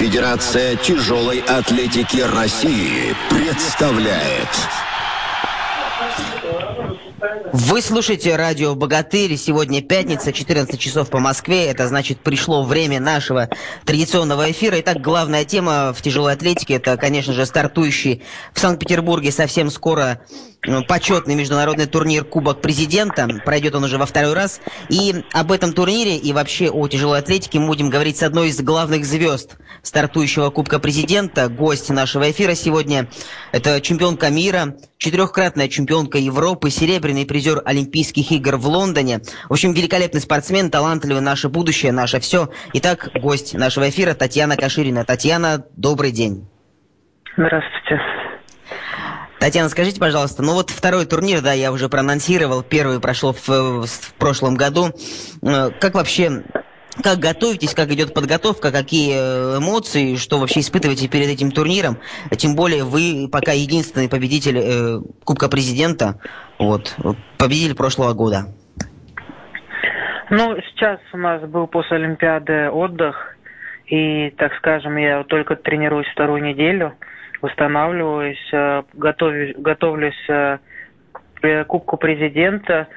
Федерация тяжелой атлетики России представляет вы слушаете радио «Богатырь». Сегодня пятница, 14 часов по Москве. Это значит, пришло время нашего традиционного эфира. Итак, главная тема в тяжелой атлетике – это, конечно же, стартующий в Санкт-Петербурге совсем скоро почетный международный турнир Кубок Президента. Пройдет он уже во второй раз. И об этом турнире и вообще о тяжелой атлетике мы будем говорить с одной из главных звезд стартующего Кубка Президента. Гость нашего эфира сегодня – это чемпионка мира, четырехкратная чемпионка Европы, серебряный призер Олимпийских игр в Лондоне. В общем, великолепный спортсмен, талантливый, наше будущее, наше все. Итак, гость нашего эфира Татьяна Каширина. Татьяна, добрый день. Здравствуйте. Татьяна, скажите, пожалуйста, ну вот второй турнир, да, я уже проанонсировал, первый прошел в, в прошлом году. Э, как вообще как готовитесь, как идет подготовка, какие э, эмоции, что вообще испытываете перед этим турниром? Тем более вы пока единственный победитель э, Кубка Президента, вот, победитель прошлого года. Ну, сейчас у нас был после Олимпиады отдых, и, так скажем, я только тренируюсь вторую неделю, восстанавливаюсь, э, готовлюсь, готовлюсь э, к Кубку Президента.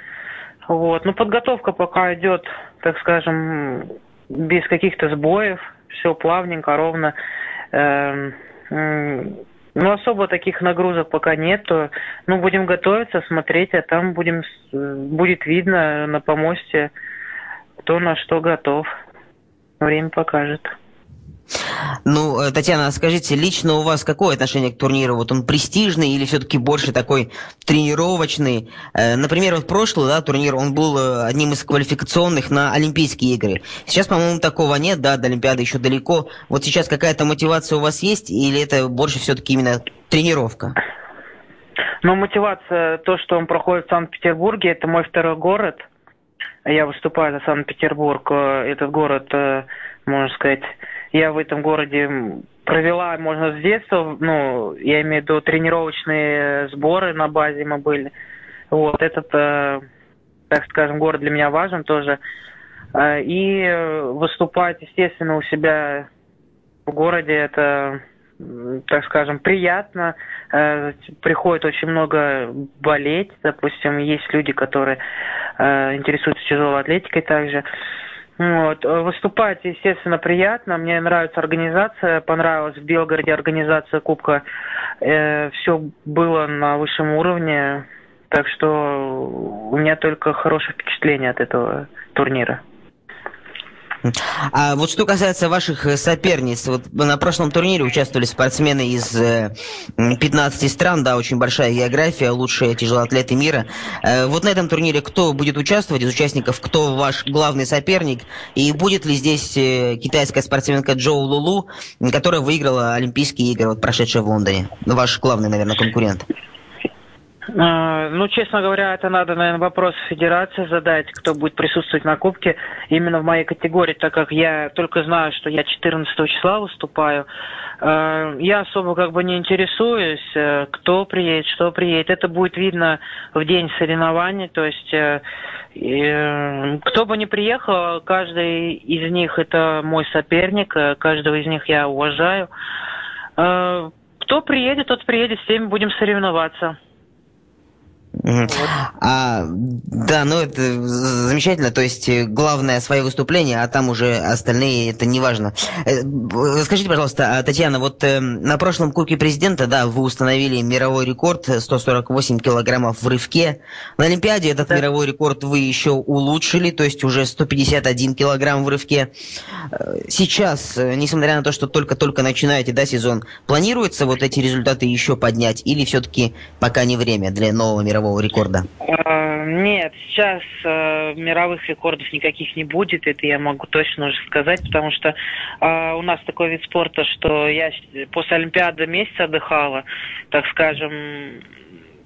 Вот. Ну, подготовка пока идет так скажем, без каких-то сбоев, все плавненько, ровно. Эм, ну, особо таких нагрузок пока нету. Ну, будем готовиться, смотреть, а там будем, будет видно на помосте, кто на что готов. Время покажет. Ну, э, Татьяна, скажите, лично у вас какое отношение к турниру? Вот он престижный или все-таки больше такой тренировочный? Э, например, вот прошлый да, турнир, он был э, одним из квалификационных на Олимпийские игры. Сейчас, по-моему, такого нет, да, до Олимпиады еще далеко. Вот сейчас какая-то мотивация у вас есть или это больше все-таки именно тренировка? Ну, мотивация, то, что он проходит в Санкт-Петербурге, это мой второй город. Я выступаю за Санкт-Петербург. Этот город, можно сказать, я в этом городе провела, можно с детства, ну, я имею в виду тренировочные сборы на базе мы были. Вот, этот, э, так скажем, город для меня важен тоже. Э, и выступать, естественно, у себя в городе, это, так скажем, приятно. Э, приходит очень много болеть, допустим, есть люди, которые э, интересуются тяжелой атлетикой также. Вот. Э, выступать, естественно, приятно. Мне нравится организация. Понравилась в Белгороде организация Кубка. Э, все было на высшем уровне. Так что у меня только хорошее впечатление от этого турнира. А вот что касается ваших э, соперниц, вот на прошлом турнире участвовали спортсмены из 15 э, стран, да, очень большая география, лучшие тяжелоатлеты мира. Э, вот на этом турнире кто будет участвовать из участников, кто ваш главный соперник, и будет ли здесь китайская спортсменка Джоу Лулу, которая выиграла Олимпийские игры, вот прошедшие в Лондоне, ваш главный, наверное, конкурент? А, ну, честно говоря, это надо, наверное, вопрос федерации задать, кто будет присутствовать на Кубке именно в моей категории, так как я только знаю, что я 14 числа выступаю. А, я особо как бы не интересуюсь, э, кто приедет, что приедет. Это будет видно в день соревнований, то есть э, э, кто бы ни приехал, каждый из них это мой соперник, каждого из них я уважаю. А, кто приедет, тот приедет, с теми будем соревноваться. Вот. А, да, ну это замечательно. То есть э, главное свое выступление, а там уже остальные это не важно. Э, скажите, пожалуйста, а, Татьяна, вот э, на прошлом Кубке Президента, да, вы установили мировой рекорд 148 килограммов в рывке. На Олимпиаде этот да. мировой рекорд вы еще улучшили, то есть уже 151 килограмм в рывке. Сейчас, несмотря на то, что только-только начинаете, да, сезон, планируется вот эти результаты еще поднять или все-таки пока не время для нового мирового мирового рекорда? А, нет, сейчас э, мировых рекордов никаких не будет, это я могу точно уже сказать, потому что э, у нас такой вид спорта, что я после Олимпиады месяц отдыхала, так скажем,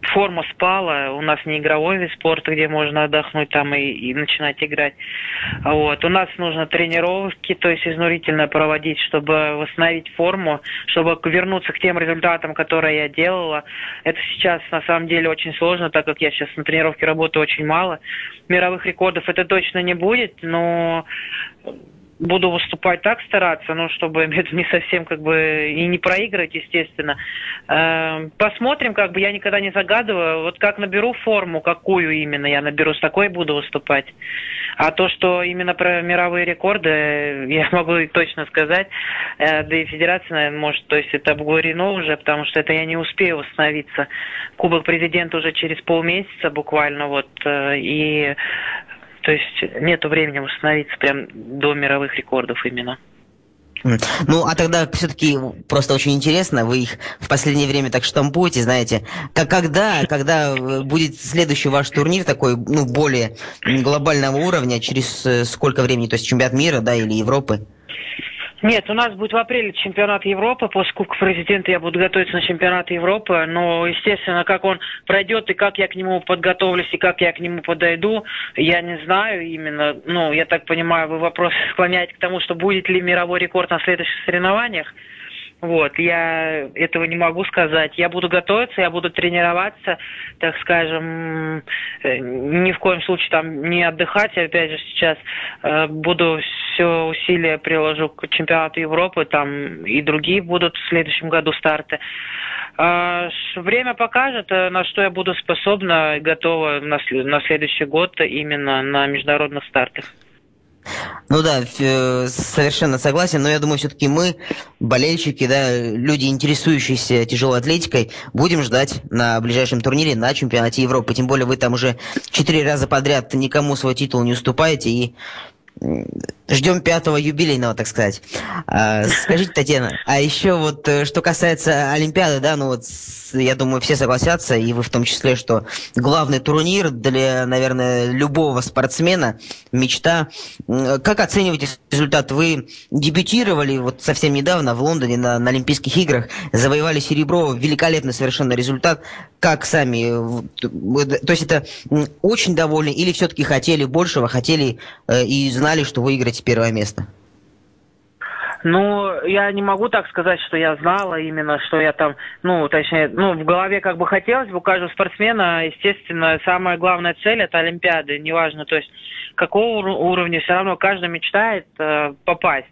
форма спала, у нас не игровой вид спорта, где можно отдохнуть там и, и начинать играть. Вот. У нас нужно тренировки, то есть изнурительно проводить, чтобы восстановить форму, чтобы вернуться к тем результатам, которые я делала. Это сейчас на самом деле очень сложно, так как я сейчас на тренировке работаю очень мало. Мировых рекордов это точно не будет, но буду выступать так стараться, ну, чтобы это не совсем как бы и не проиграть, естественно. Э, посмотрим, как бы я никогда не загадываю. Вот как наберу форму, какую именно я наберу, с такой буду выступать. А то, что именно про мировые рекорды, я могу точно сказать, э, да и федерация, наверное, может, то есть это обговорено уже, потому что это я не успею восстановиться. Кубок президента уже через полмесяца буквально, вот, э, и то есть нету времени восстановиться прям до мировых рекордов именно. Ну, а тогда все-таки просто очень интересно, вы их в последнее время так штампуете, знаете, как когда, когда будет следующий ваш турнир такой, ну, более глобального уровня, через э, сколько времени, то есть чемпионат мира, да, или Европы? Нет, у нас будет в апреле чемпионат Европы. После Кубка Президента я буду готовиться на чемпионат Европы. Но, естественно, как он пройдет и как я к нему подготовлюсь и как я к нему подойду, я не знаю именно. Ну, я так понимаю, вы вопрос склоняете к тому, что будет ли мировой рекорд на следующих соревнованиях. Вот, я этого не могу сказать. Я буду готовиться, я буду тренироваться, так скажем, э, ни в коем случае там не отдыхать. Опять же, сейчас э, буду все усилия приложу к чемпионату Европы, там и другие будут в следующем году старты. А, время покажет, э, на что я буду способна и готова на, на следующий год именно на международных стартах. Ну да, совершенно согласен, но я думаю, все-таки мы, болельщики, да, люди, интересующиеся тяжелой атлетикой, будем ждать на ближайшем турнире на чемпионате Европы. Тем более вы там уже четыре раза подряд никому свой титул не уступаете, и Ждем пятого юбилейного, так сказать. А, скажите, Татьяна, а еще вот э, что касается Олимпиады, да, ну вот я думаю, все согласятся, и вы в том числе, что главный турнир для, наверное, любого спортсмена, мечта. Как оцениваете результат? Вы дебютировали вот совсем недавно в Лондоне на, на Олимпийских играх, завоевали серебро, великолепный совершенно результат. Как сами? То есть это очень довольны или все-таки хотели большего, хотели э, и знали, что выиграете первое место? Ну, я не могу так сказать, что я знала именно, что я там, ну, точнее, ну, в голове как бы хотелось бы у каждого спортсмена, естественно, самая главная цель это Олимпиады, неважно, то есть какого уровня, все равно каждый мечтает э, попасть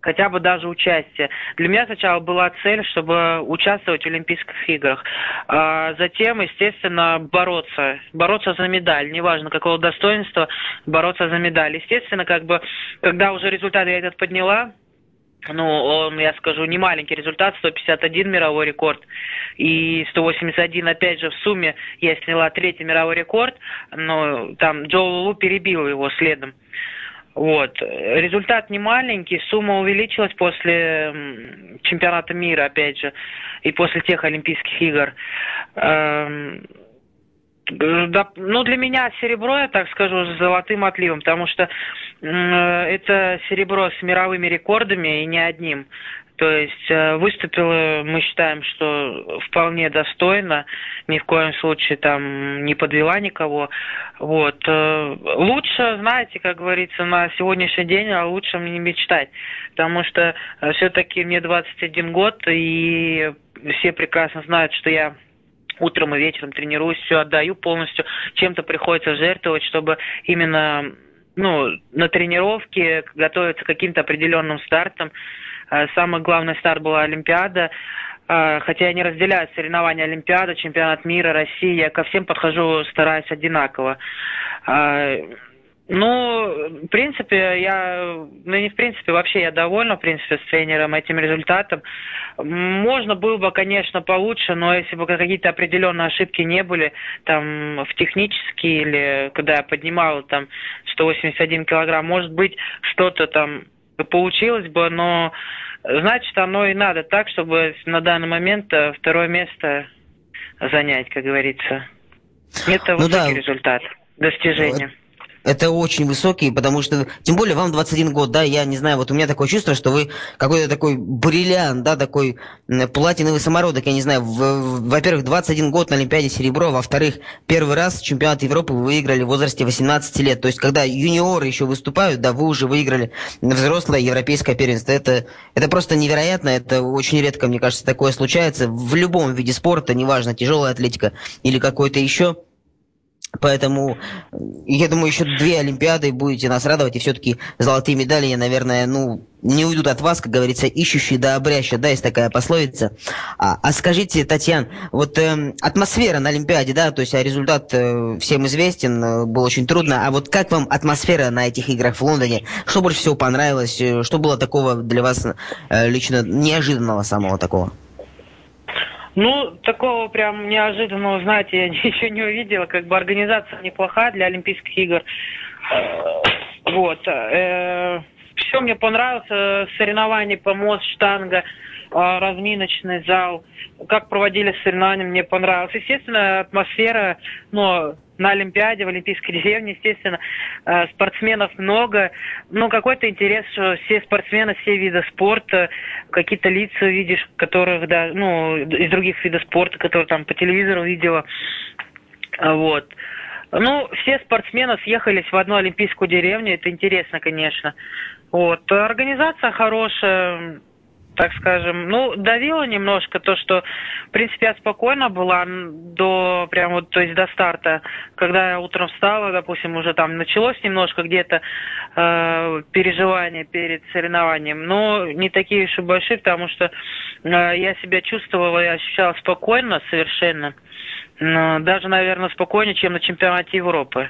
хотя бы даже участие. Для меня сначала была цель, чтобы участвовать в Олимпийских играх. А затем, естественно, бороться. Бороться за медаль. Неважно, какого достоинства, бороться за медаль. Естественно, как бы, когда уже результат я этот подняла, ну, он, я скажу, не маленький результат, 151 мировой рекорд и 181, опять же, в сумме я сняла третий мировой рекорд, но там Джо Лулу перебил его следом. Вот. Результат не маленький, сумма увеличилась после чемпионата мира, опять же, и после тех Олимпийских игр. Эм, да, ну, для меня серебро, я так скажу, с золотым отливом, потому что э, это серебро с мировыми рекордами и не одним. То есть э, выступила, мы считаем, что вполне достойно, ни в коем случае там не подвела никого. Вот. Э, лучше, знаете, как говорится, на сегодняшний день о лучшем не мечтать, потому что все-таки мне 21 год, и все прекрасно знают, что я утром и вечером тренируюсь, все отдаю полностью, чем-то приходится жертвовать, чтобы именно ну, на тренировке готовиться к каким-то определенным стартам. А, самый главный старт была Олимпиада. А, хотя я не разделяю соревнования Олимпиада, чемпионат мира, России, я ко всем подхожу, стараюсь одинаково. А, ну, в принципе, я, ну не в принципе, вообще я довольна, в принципе, с тренером, этим результатом. Можно было бы, конечно, получше, но если бы какие-то определенные ошибки не были, там, в технические или когда я поднимал там 181 килограмм, может быть, что-то там получилось бы, но значит, оно и надо так, чтобы на данный момент э, второе место занять, как говорится. Это ну высокий да. результат, достижение. Это очень высокий, потому что, тем более, вам 21 год, да, я не знаю, вот у меня такое чувство, что вы какой-то такой бриллиант, да, такой платиновый самородок, я не знаю, во-первых, 21 год на Олимпиаде серебро, во-вторых, первый раз чемпионат Европы вы выиграли в возрасте 18 лет, то есть, когда юниоры еще выступают, да, вы уже выиграли взрослое европейское первенство, это, это просто невероятно, это очень редко, мне кажется, такое случается в любом виде спорта, неважно, тяжелая атлетика или какой-то еще, Поэтому, я думаю, еще две Олимпиады будете нас радовать, и все-таки золотые медали, наверное, ну, не уйдут от вас, как говорится, ищущие да обряща, да, есть такая пословица. А, а скажите, Татьяна, вот э, атмосфера на Олимпиаде, да, то есть а результат э, всем известен, э, было очень трудно, а вот как вам атмосфера на этих играх в Лондоне? Что больше всего понравилось? Э, что было такого для вас э, лично неожиданного самого такого? Ну, такого прям неожиданного, знаете, я еще не увидела. Как бы организация неплохая для Олимпийских игр. Э, вот. Э, Все мне понравилось. Соревнования по мост, штанга, разминочный зал. Как проводили соревнования, мне понравилось. Естественно, атмосфера, но на Олимпиаде, в Олимпийской деревне, естественно, э, спортсменов много. Ну, какой-то интерес, что все спортсмены, все виды спорта, какие-то лица видишь, которых, да, ну, из других видов спорта, которые там по телевизору видела. Вот. Ну, все спортсмены съехались в одну олимпийскую деревню, это интересно, конечно. Вот. Организация хорошая, так скажем, ну, давило немножко то, что, в принципе, я спокойно была до, прям вот, то есть до старта, когда я утром встала, допустим, уже там началось немножко где-то э, переживания перед соревнованием, но не такие уж и большие, потому что э, я себя чувствовала и ощущала спокойно совершенно, но даже, наверное, спокойнее, чем на чемпионате Европы.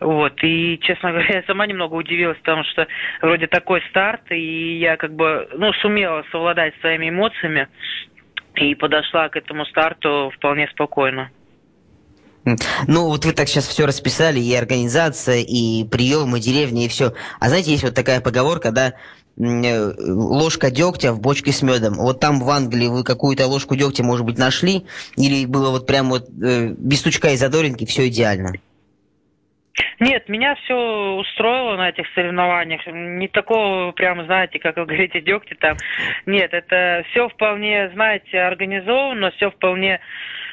Вот, и, честно говоря, я сама немного удивилась, потому что вроде такой старт, и я как бы, ну, сумела совладать своими эмоциями и подошла к этому старту вполне спокойно. Ну, вот вы так сейчас все расписали, и организация, и приемы, и деревни, и все. А знаете, есть вот такая поговорка, да, э, ложка дегтя в бочке с медом. Вот там в Англии вы какую-то ложку дегтя, может быть, нашли? Или было вот прям вот э, без стучка и задоринки все идеально? Нет, меня все устроило на этих соревнованиях. Не такого, прям, знаете, как вы говорите, дегтя там. Нет, это все вполне, знаете, организовано, все вполне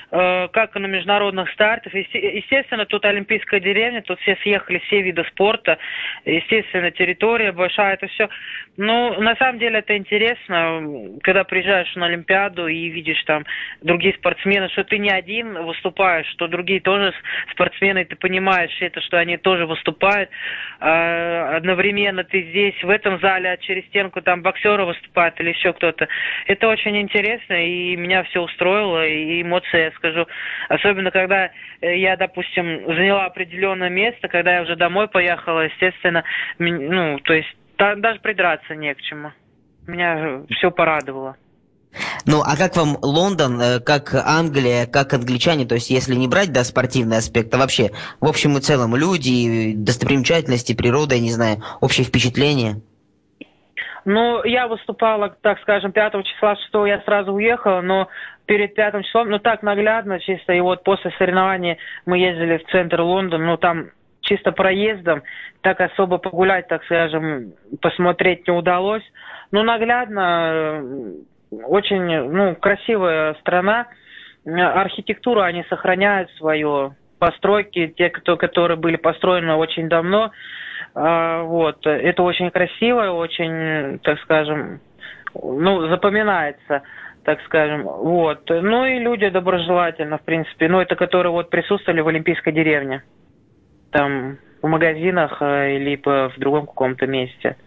как и на международных стартах. Естественно, тут Олимпийская деревня, тут все съехали, все виды спорта, естественно, территория большая, это все. Ну, на самом деле это интересно, когда приезжаешь на Олимпиаду и видишь там другие спортсмены, что ты не один выступаешь, что другие тоже спортсмены, ты понимаешь это, что они тоже выступают. А, одновременно ты здесь, в этом зале, а через стенку там боксеры выступают или еще кто-то. Это очень интересно, и меня все устроило, и эмоции скажу. Особенно, когда э, я, допустим, заняла определенное место, когда я уже домой поехала, естественно, ну, то есть даже придраться не к чему. Меня все порадовало. Ну, а как вам Лондон, э, как Англия, как англичане, то есть если не брать, да, спортивный аспект, а вообще, в общем и целом, люди, достопримечательности, природа, я не знаю, общее впечатление? Ну, я выступала, так скажем, 5 числа 6 я сразу уехала, но перед пятым числом, ну так наглядно чисто, и вот после соревнования мы ездили в центр Лондона, ну там чисто проездом, так особо погулять, так скажем, посмотреть не удалось. Ну наглядно, очень, ну, красивая страна, архитектуру они сохраняют свою, постройки, те, кто, которые были построены очень давно, а, вот, это очень красиво, очень, так скажем, ну, запоминается так скажем. Вот. Ну и люди доброжелательно, в принципе. Ну, это которые вот присутствовали в Олимпийской деревне. Там в магазинах э, либо в другом каком-то месте.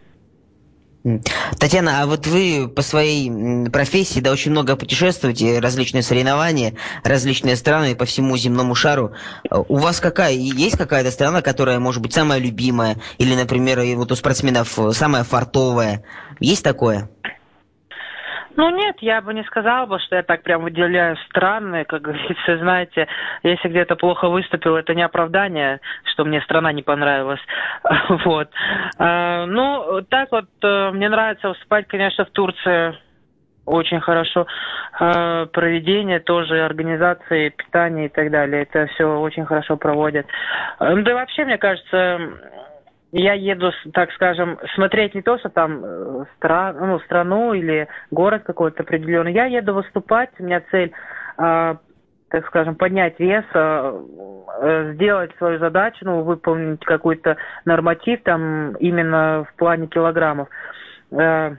Татьяна, а вот вы по своей профессии, да, очень много путешествуете, различные соревнования, различные страны по всему земному шару. У вас какая, есть какая-то страна, которая может быть самая любимая, или, например, вот у спортсменов самая фартовая? Есть такое? Ну нет, я бы не сказала бы, что я так прям выделяю странные, как говорится, знаете, если где-то плохо выступил, это не оправдание, что мне страна не понравилась. Вот. А, ну, так вот, э, мне нравится выступать, конечно, в Турции очень хорошо. А, проведение тоже, организации, питания и так далее. Это все очень хорошо проводят. Да и вообще, мне кажется, я еду, так скажем, смотреть не то, что там э, стран, ну, страну или город какой-то определенный. Я еду выступать, у меня цель, э, так скажем, поднять вес, э, э, сделать свою задачу, ну, выполнить какой-то норматив там именно в плане килограммов. Э,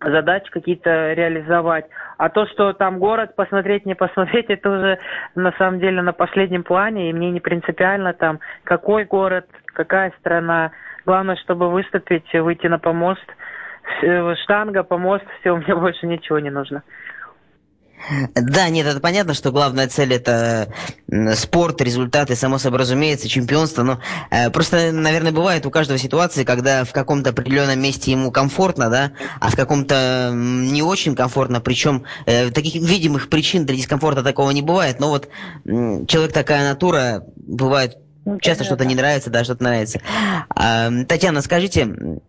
задачи какие-то реализовать. А то, что там город посмотреть, не посмотреть, это уже на самом деле на последнем плане, и мне не принципиально там, какой город, какая страна. Главное, чтобы выступить, выйти на помост, штанга, помост, все, мне больше ничего не нужно. Да, нет, это понятно, что главная цель это спорт, результаты, само собой разумеется, чемпионство. Но э, просто, наверное, бывает у каждого ситуации, когда в каком-то определенном месте ему комфортно, да, а в каком-то не очень комфортно. Причем э, таких видимых причин для дискомфорта такого не бывает. Но вот э, человек такая натура, бывает ну, часто что-то не нравится, да, что-то нравится. Татьяна, скажите,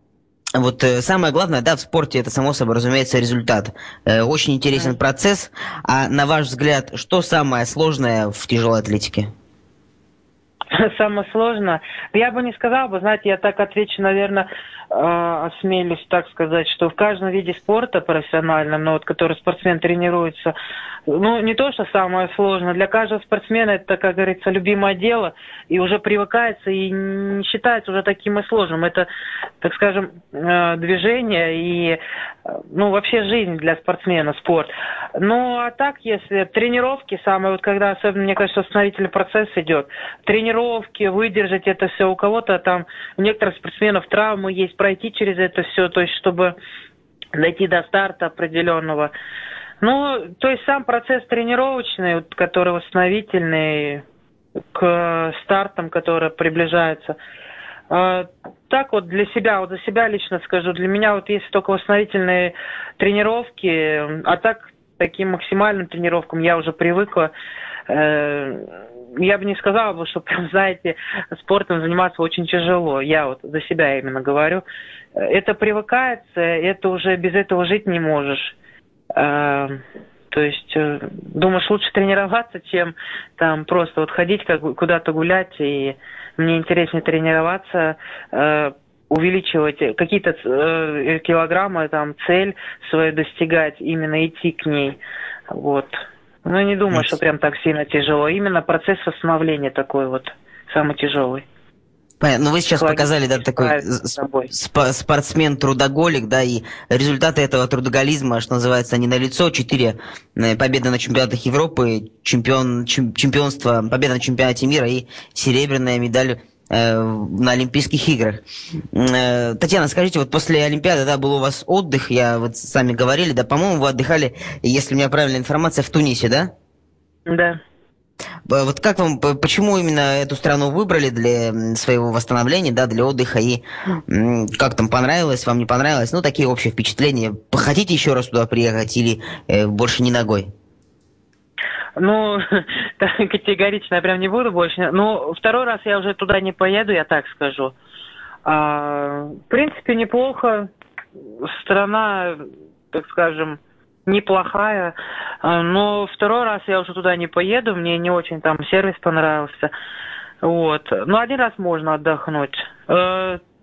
вот э, самое главное, да, в спорте это само собой, разумеется, результат. Э, очень интересен процесс. А на ваш взгляд, что самое сложное в тяжелой атлетике? Самое сложное? Я бы не сказала бы, знаете, я так отвечу, наверное, э, осмелюсь так сказать, что в каждом виде спорта профессиональном, но вот который спортсмен тренируется, ну, не то, что самое сложное. Для каждого спортсмена это, как говорится, любимое дело, и уже привыкается, и не считается уже таким и сложным. Это, так скажем, э, движение и, ну, вообще жизнь для спортсмена, спорт. Ну, а так, если тренировки самые, вот когда, особенно, мне кажется, восстановительный процесс идет, тренировки, выдержать это все, у кого-то там, у некоторых спортсменов травмы есть, пройти через это все, то есть, чтобы дойти до старта определенного. Ну, то есть сам процесс тренировочный, который восстановительный к стартам, которые приближаются. А, так вот для себя, вот за себя лично скажу, для меня вот есть только восстановительные тренировки, а так таким максимальным тренировкам я уже привыкла. Э, я бы не сказала бы, что прям, знаете, спортом заниматься очень тяжело. Я вот за себя именно говорю. Это привыкается, это уже без этого жить не можешь. Эм, то есть э, думаешь, лучше тренироваться, чем там просто вот ходить как куда-то гулять, и мне интереснее тренироваться, э, увеличивать какие-то э, килограммы, там цель свою достигать, именно идти к ней. Вот. Ну, не думаю, что прям так сильно тяжело. Именно процесс восстановления такой вот самый тяжелый. Понятно. Ну, вы сейчас показали, да, такой спортсмен-трудоголик, да, и результаты этого трудоголизма, что называется, они налицо. Четыре э, победы на чемпионатах Европы, чемпион, чемпионство, победа на чемпионате мира и серебряная медаль на Олимпийских играх. Э, Татьяна, скажите, вот после Олимпиады, да, был у вас отдых, я вот сами говорили, да, по-моему, вы отдыхали, если у меня правильная информация, в Тунисе, да? Да. Вот как вам, почему именно эту страну выбрали для своего восстановления, да, для отдыха, и как там понравилось, вам не понравилось, ну, такие общие впечатления. Хотите еще раз туда приехать или э, больше не ногой? Ну, категорично я прям не буду больше. Ну, второй раз я уже туда не поеду, я так скажу. А, в принципе, неплохо. Страна, так скажем, неплохая. А, но второй раз я уже туда не поеду, мне не очень там сервис понравился. Вот. Ну, один раз можно отдохнуть.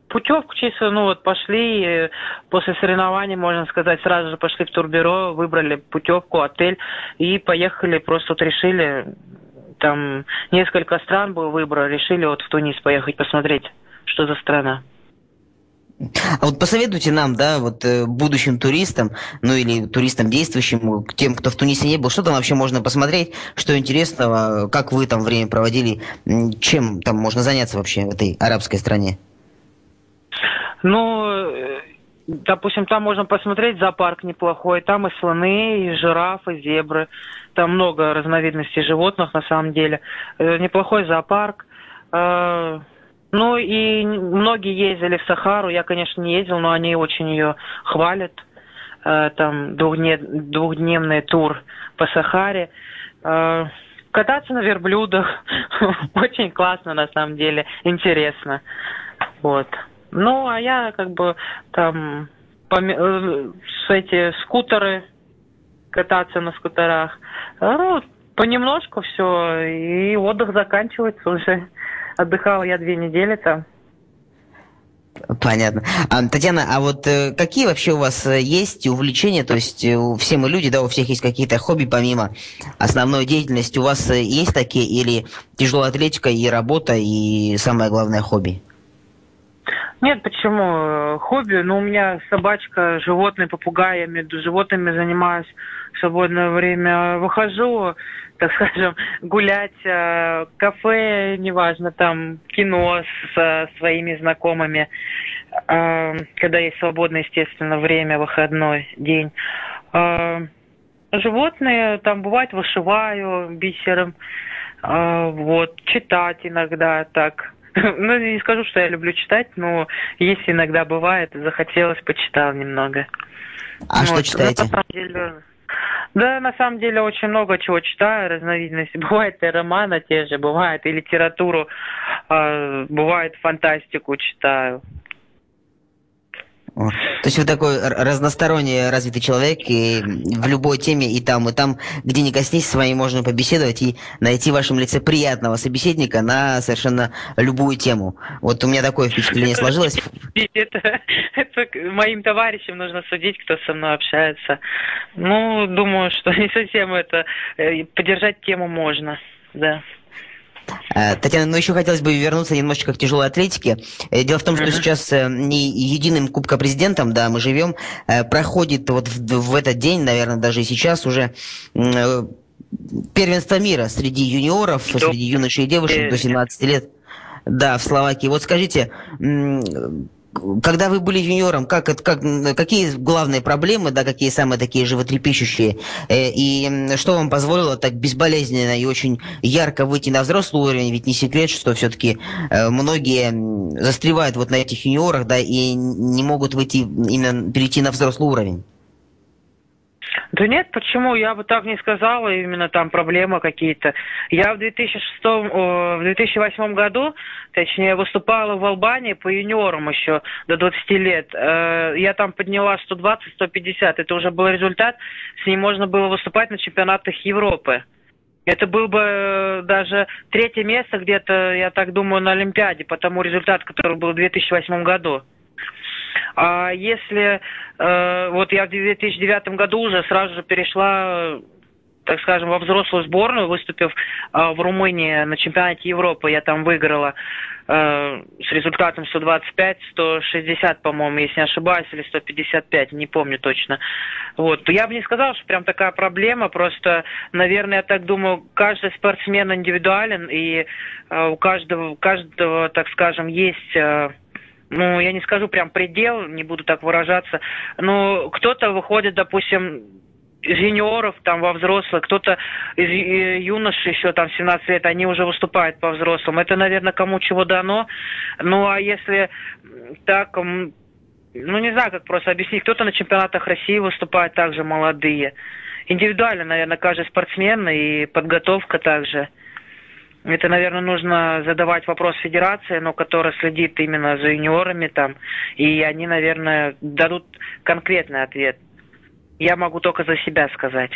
Э, путевку чисто, ну вот пошли, после соревнований, можно сказать, сразу же пошли в турбюро, выбрали путевку, отель и поехали, просто вот решили, там несколько стран был выбор, решили вот в Тунис поехать посмотреть, что за страна. А вот посоветуйте нам, да, вот э, будущим туристам, ну или туристам действующим, тем, кто в Тунисе не был, что там вообще можно посмотреть, что интересного, как вы там время проводили, чем там можно заняться вообще в этой арабской стране? Ну, э, допустим, там можно посмотреть зоопарк неплохой, там и слоны, и жирафы, и зебры, там много разновидностей животных на самом деле. Э, неплохой зоопарк. Ну и многие ездили в Сахару, я, конечно, не ездил, но они очень ее хвалят. Э, там двухдневный тур по Сахаре. Э, кататься на верблюдах очень классно, на самом деле, интересно. Вот. Ну, а я как бы там э, с эти скутеры кататься на скутерах. Ну, понемножку все, и отдых заканчивается уже. Отдыхала я две недели там. Понятно. А, Татьяна, а вот э, какие вообще у вас э, есть увлечения? То есть э, все мы люди, да, у всех есть какие-то хобби помимо основной деятельности. У вас э, есть такие или тяжелая атлетика и работа и самое главное хобби? Нет, почему? Хобби, ну, у меня собачка, животные, попугай, я между животными занимаюсь в свободное время. Выхожу, так скажем, гулять, э, кафе, неважно, там, кино со своими знакомыми, э, когда есть свободное, естественно, время, выходной день. Э, животные, там, бывает, вышиваю бисером, вот, читать иногда так. Ну, не скажу, что я люблю читать, но если иногда бывает, захотелось, почитал немного. А вот. что читаете? На самом деле, да, на самом деле очень много чего читаю, разновидностей. Бывает и романы те же, бывает и литературу, э, бывает фантастику читаю. То есть вы такой разносторонне развитый человек, и в любой теме, и там, и там, где не коснись, с вами можно побеседовать и найти в вашем лице приятного собеседника на совершенно любую тему. Вот у меня такое впечатление сложилось. Это, это моим товарищам нужно судить, кто со мной общается. Ну, думаю, что не совсем это. Э, поддержать тему можно, да. Э, Татьяна, ну еще хотелось бы вернуться немножечко к тяжелой атлетике. Э, дело в том, что сейчас э, не единым Кубка Президентом, да, мы живем, проходит вот в, в этот день, наверное, даже и сейчас уже первенство мира среди юниоров, среди юношей и девушек до 17 лет. Да, в Словакии. Вот скажите, когда вы были юниором, как, как, какие главные проблемы, да, какие самые такие животрепещущие, э, и что вам позволило так безболезненно и очень ярко выйти на взрослый уровень, ведь не секрет, что все-таки э, многие застревают вот на этих юниорах, да, и не могут выйти, именно перейти на взрослый уровень. Да нет, почему? Я бы так не сказала, именно там проблемы какие-то. Я в 2006, в 2008 году, точнее, выступала в Албании по юниорам еще до 20 лет. Э, я там подняла 120-150, это уже был результат, с ним можно было выступать на чемпионатах Европы. Это был бы э, даже третье место где-то, я так думаю, на Олимпиаде, по тому результату, который был в 2008 году. А если э, вот я в 2009 году уже сразу же перешла так скажем, во взрослую сборную, выступив э, в Румынии на чемпионате Европы, я там выиграла э, с результатом 125-160, по-моему, если не ошибаюсь, или 155, не помню точно. Вот. Я бы не сказал, что прям такая проблема, просто, наверное, я так думаю, каждый спортсмен индивидуален, и у каждого, у каждого, так скажем, есть... ну, я не скажу прям предел, не буду так выражаться, но кто-то выходит, допустим, из юниоров там во взрослых, кто-то из юношей еще там 17 лет, они уже выступают по взрослым. Это, наверное, кому чего дано. Ну, а если так, ну, не знаю, как просто объяснить, кто-то на чемпионатах России выступает также молодые. Индивидуально, наверное, каждый спортсмен и подготовка также. Это, наверное, нужно задавать вопрос федерации, но которая следит именно за юниорами там, и они, наверное, дадут конкретный ответ. Я могу только за себя сказать.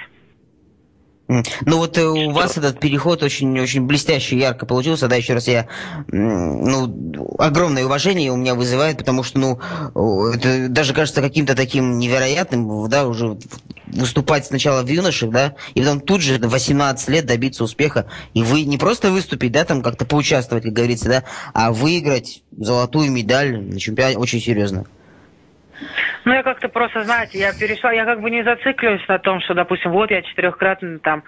Ну вот э, у вас этот переход очень-очень блестящий, ярко получился, да, еще раз я, ну, огромное уважение у меня вызывает, потому что, ну, это даже кажется каким-то таким невероятным, да, уже выступать сначала в юношах, да, и потом тут же 18 лет добиться успеха, и вы не просто выступить, да, там как-то поучаствовать, как говорится, да, а выиграть золотую медаль на чемпионате. Очень серьезно. Ну, я как-то просто, знаете, я перешла, я как бы не зацикливаюсь на том, что, допустим, вот я четырехкратный там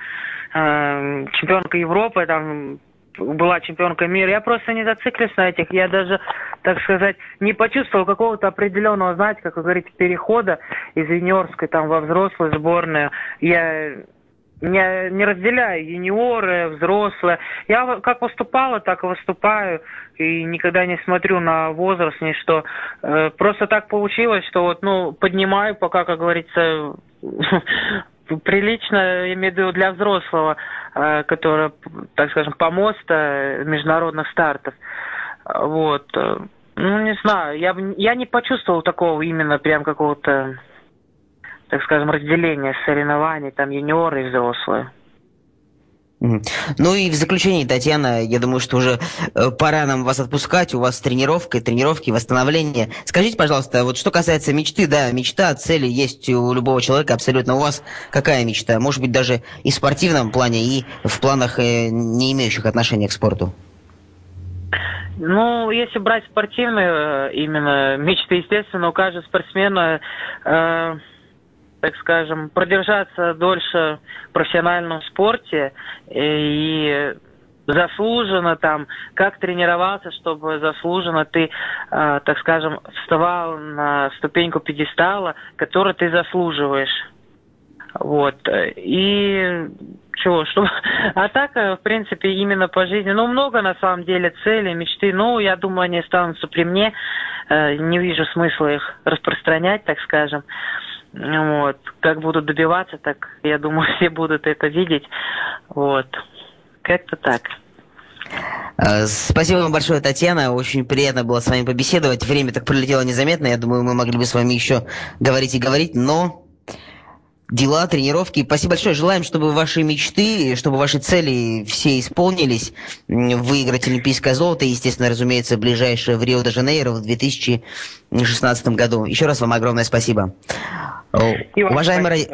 э, чемпионка Европы, там была чемпионка мира. Я просто не зацикливаюсь на этих. Я даже, так сказать, не почувствовал какого-то определенного, знаете, как вы говорите, перехода из юниорской там во взрослую сборную. Я не, не разделяю юниоры, взрослые. Я как выступала, так и выступаю. И никогда не смотрю на возраст, ни что. Э, просто так получилось, что вот, ну, поднимаю пока, как говорится, прилично, я имею в виду для взрослого, э, который, так скажем, помоста международных стартов. Вот. Ну, не знаю, я, я не почувствовал такого именно прям какого-то так скажем, разделение соревнований, там юниоры и взрослые. Ну и в заключение, Татьяна, я думаю, что уже э, пора нам вас отпускать. У вас тренировка, тренировки, восстановление. Скажите, пожалуйста, вот что касается мечты, да, мечта, цели есть у любого человека абсолютно. У вас какая мечта? Может быть, даже и в спортивном плане, и в планах, э, не имеющих отношения к спорту? Ну, если брать спортивные э, именно мечты, естественно, у каждого спортсмена, э, так скажем, продержаться дольше в профессиональном спорте и заслуженно там, как тренировался, чтобы заслуженно ты, э, так скажем, вставал на ступеньку пьедестала, который ты заслуживаешь. Вот. И чего, что... А так, э, в принципе, именно по жизни, ну, много на самом деле целей, мечты. Ну, я думаю, они останутся при мне. Э, не вижу смысла их распространять, так скажем. Вот. Как будут добиваться, так, я думаю, все будут это видеть. Вот. Как-то так. Э, спасибо вам большое, Татьяна. Очень приятно было с вами побеседовать. Время так пролетело незаметно. Я думаю, мы могли бы с вами еще говорить и говорить, но дела, тренировки. Спасибо большое. Желаем, чтобы ваши мечты, чтобы ваши цели все исполнились. Выиграть олимпийское золото естественно, разумеется, ближайшее в Рио-де-Жанейро в 2016 году. Еще раз вам огромное спасибо. Уважаемые,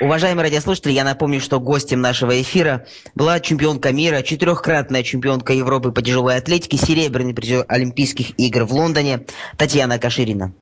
Уважаемые радиослушатели, я напомню, что гостем нашего эфира была чемпионка мира, четырехкратная чемпионка Европы по тяжелой атлетике, серебряный призер Олимпийских игр в Лондоне Татьяна Каширина.